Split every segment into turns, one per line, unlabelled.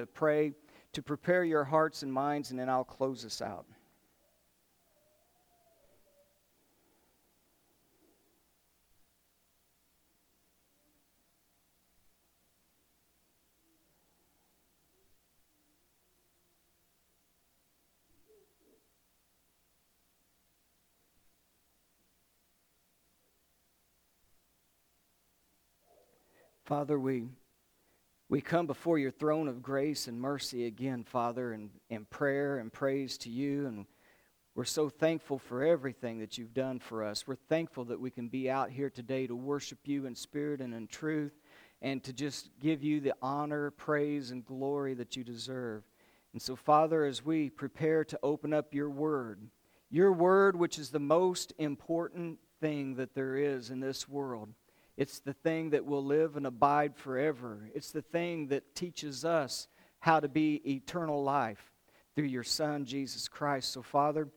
to pray, to prepare your hearts and minds, and then I'll close us out. Father, we, we come before your throne of grace and mercy again, Father, in, in prayer and praise to you. And we're so thankful for everything that you've done for us. We're thankful that we can be out here today to worship you in spirit and in truth and to just give you the honor, praise, and glory that you deserve. And so, Father, as we prepare to open up your word, your word, which is the most important thing that there is in this world, it's the thing that will live and abide forever. It's the thing that teaches us how to be eternal life through your Son, Jesus Christ. So, Father,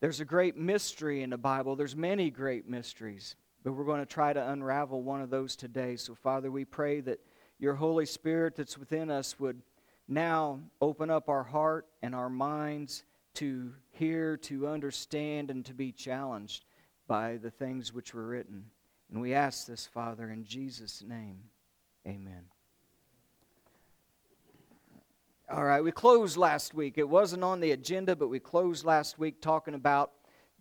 there's a great mystery in the Bible. There's many great mysteries, but we're going to try to unravel one of those today. So, Father, we pray that your Holy Spirit that's within us would now open up our heart and our minds to hear, to understand, and to be challenged by the things which were written. And we ask this, Father, in Jesus' name. Amen. All right, we closed last week. It wasn't on the agenda, but we closed last week talking about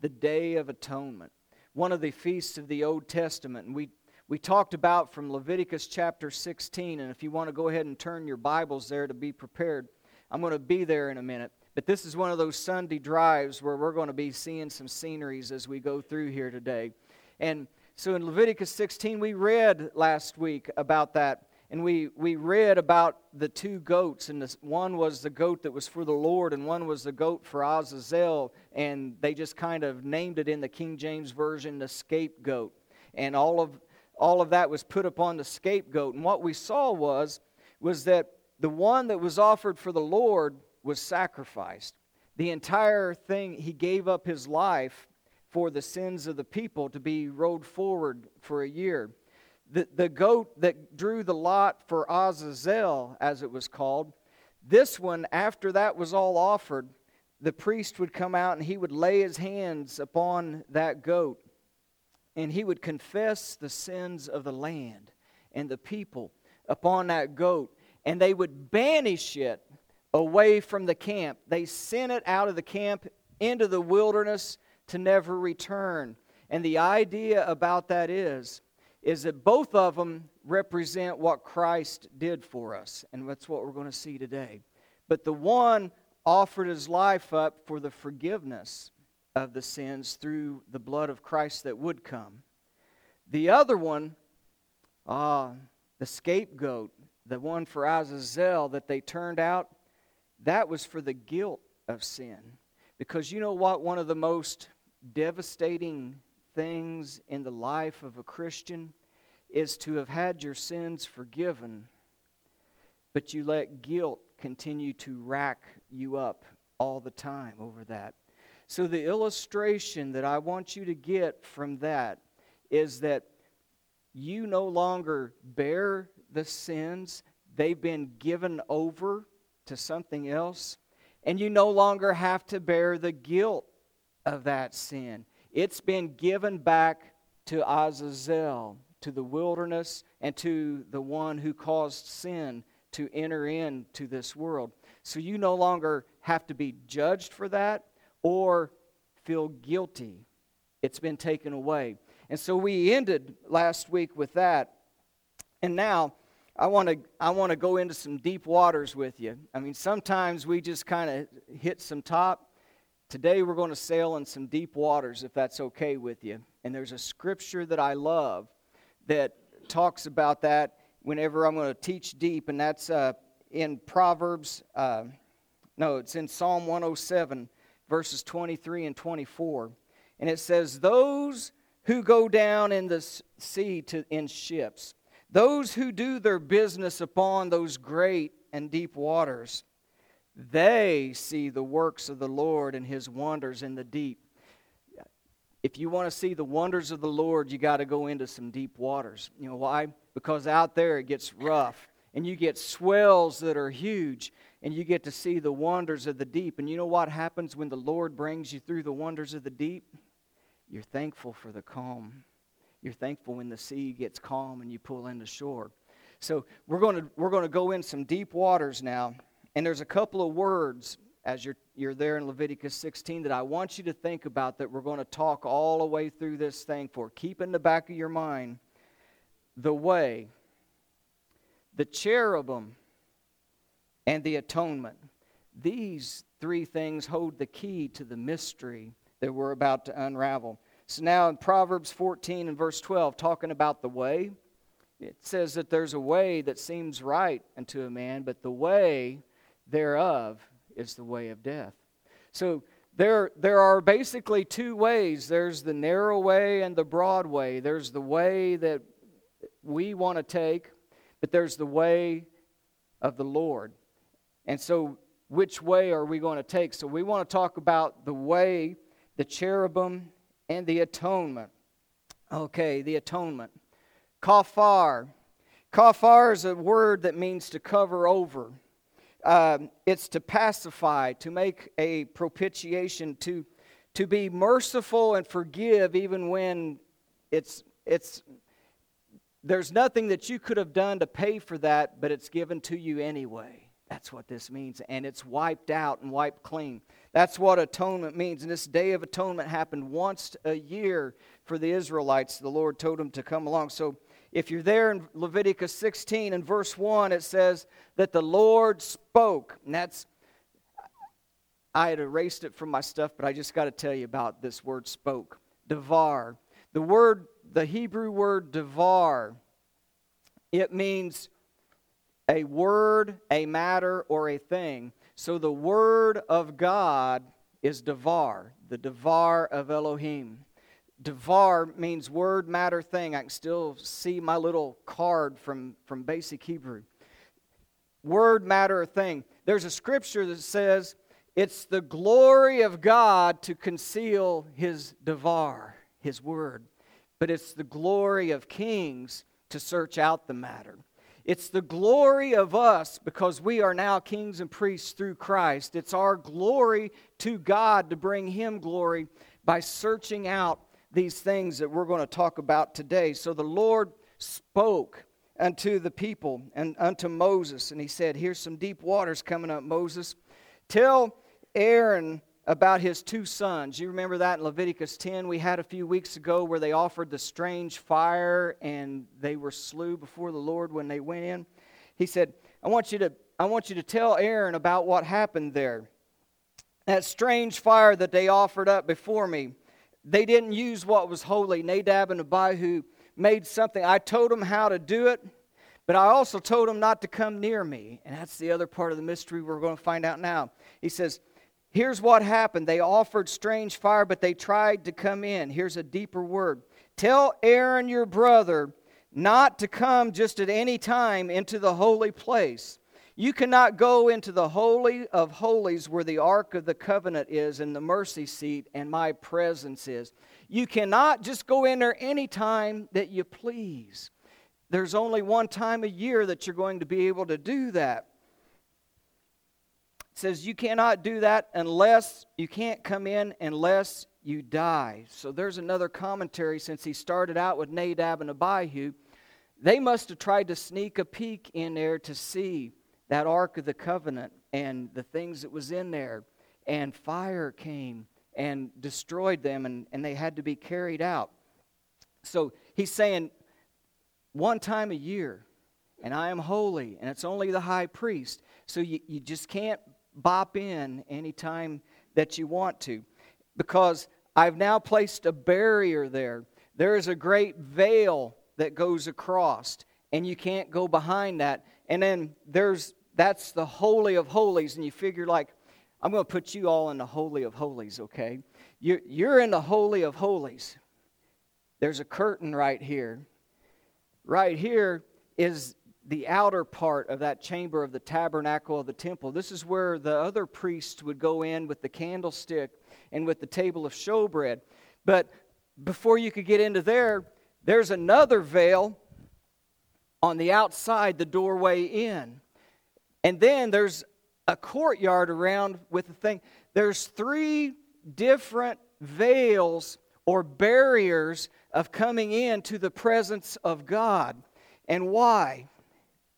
the Day of Atonement, one of the feasts of the Old Testament. And we, we talked about from Leviticus chapter 16. And if you want to go ahead and turn your Bibles there to be prepared, I'm going to be there in a minute. But this is one of those Sunday drives where we're going to be seeing some sceneries as we go through here today. And so in Leviticus 16, we read last week about that. And we, we read about the two goats, and this, one was the goat that was for the Lord, and one was the goat for Azazel. And they just kind of named it in the King James Version the scapegoat. And all of, all of that was put upon the scapegoat. And what we saw was, was that the one that was offered for the Lord was sacrificed. The entire thing, he gave up his life for the sins of the people to be rolled forward for a year. The, the goat that drew the lot for Azazel, as it was called, this one, after that was all offered, the priest would come out and he would lay his hands upon that goat and he would confess the sins of the land and the people upon that goat and they would banish it away from the camp. They sent it out of the camp into the wilderness to never return. And the idea about that is, is that both of them represent what Christ did for us. And that's what we're going to see today. But the one offered his life up for the forgiveness of the sins through the blood of Christ that would come. The other one, ah, the scapegoat, the one for Azazel that they turned out, that was for the guilt of sin. Because you know what? One of the most devastating things in the life of a Christian is to have had your sins forgiven, but you let guilt continue to rack you up all the time over that. So, the illustration that I want you to get from that is that you no longer bear the sins, they've been given over to something else, and you no longer have to bear the guilt of that sin. It's been given back to Azazel, to the wilderness, and to the one who caused sin to enter into this world. So you no longer have to be judged for that or feel guilty. It's been taken away. And so we ended last week with that. And now I want to I want to go into some deep waters with you. I mean, sometimes we just kind of hit some top Today we're going to sail in some deep waters, if that's okay with you. And there's a scripture that I love that talks about that whenever I'm going to teach deep, and that's uh, in Proverbs. Uh, no, it's in Psalm 107, verses 23 and 24. And it says, Those who go down in the sea to, in ships, those who do their business upon those great and deep waters, they see the works of the Lord and his wonders in the deep. If you want to see the wonders of the Lord, you got to go into some deep waters. You know why? Because out there it gets rough and you get swells that are huge, and you get to see the wonders of the deep. And you know what happens when the Lord brings you through the wonders of the deep? You're thankful for the calm. You're thankful when the sea gets calm and you pull into shore. So we're going to we're going to go in some deep waters now, and there's a couple of words as you're you're there in Leviticus 16 that I want you to think about that we're going to talk all the way through this thing for. Keep in the back of your mind the way, the cherubim, and the atonement. These three things hold the key to the mystery that we're about to unravel. So now in Proverbs 14 and verse 12, talking about the way, it says that there's a way that seems right unto a man, but the way thereof is the way of death. So there, there are basically two ways there's the narrow way and the broad way. There's the way that we want to take, but there's the way of the Lord. And so, which way are we going to take? So, we want to talk about the way, the cherubim, and the atonement. Okay, the atonement. Kafar. Kafar is a word that means to cover over. Uh, it's to pacify, to make a propitiation, to, to be merciful and forgive even when it's, it's, there's nothing that you could have done to pay for that, but it's given to you anyway. That's what this means. And it's wiped out and wiped clean. That's what atonement means. And this day of atonement happened once a year for the Israelites. The Lord told them to come along. So if you're there in Leviticus 16 and verse 1, it says that the Lord spoke. And that's, I had erased it from my stuff, but I just got to tell you about this word spoke. Devar. The word, the Hebrew word devar, it means a word, a matter, or a thing. So the word of God is devar, the devar of Elohim. Devar means word, matter, thing. I can still see my little card from, from basic Hebrew. Word, matter, thing. There's a scripture that says it's the glory of God to conceal his Devar, his word. But it's the glory of kings to search out the matter. It's the glory of us because we are now kings and priests through Christ. It's our glory to God to bring him glory by searching out these things that we're going to talk about today. So the Lord spoke unto the people and unto Moses, and he said, Here's some deep waters coming up, Moses. Tell Aaron about his two sons. You remember that in Leviticus 10 we had a few weeks ago where they offered the strange fire and they were slew before the Lord when they went in. He said, I want you to I want you to tell Aaron about what happened there. That strange fire that they offered up before me. They didn't use what was holy. Nadab and Abihu made something. I told them how to do it, but I also told them not to come near me. And that's the other part of the mystery we're going to find out now. He says, Here's what happened. They offered strange fire, but they tried to come in. Here's a deeper word. Tell Aaron your brother not to come just at any time into the holy place you cannot go into the Holy of Holies where the Ark of the Covenant is and the mercy seat and my presence is. You cannot just go in there any time that you please. There's only one time a year that you're going to be able to do that. It says you cannot do that unless you can't come in unless you die. So there's another commentary since he started out with Nadab and Abihu. They must have tried to sneak a peek in there to see that Ark of the Covenant and the things that was in there. And fire came and destroyed them, and, and they had to be carried out. So he's saying, one time a year, and I am holy, and it's only the high priest. So you, you just can't bop in anytime that you want to, because I've now placed a barrier there. There is a great veil that goes across, and you can't go behind that. And then there's that's the Holy of Holies, and you figure, like, I'm going to put you all in the Holy of Holies, okay? You're, you're in the Holy of Holies. There's a curtain right here. Right here is the outer part of that chamber of the tabernacle of the temple. This is where the other priests would go in with the candlestick and with the table of showbread. But before you could get into there, there's another veil on the outside, the doorway in. And then there's a courtyard around with the thing. There's three different veils or barriers of coming into the presence of God. And why?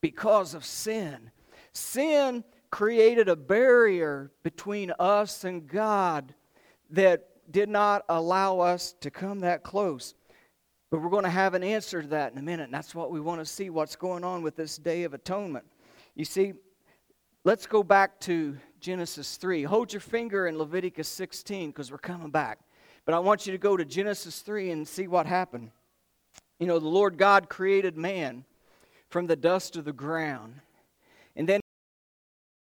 Because of sin. Sin created a barrier between us and God that did not allow us to come that close. But we're going to have an answer to that in a minute, and that's what we want to see what's going on with this Day of Atonement. You see, let's go back to Genesis 3. Hold your finger in Leviticus 16 because we're coming back. But I want you to go to Genesis 3 and see what happened. You know, the Lord God created man from the dust of the ground.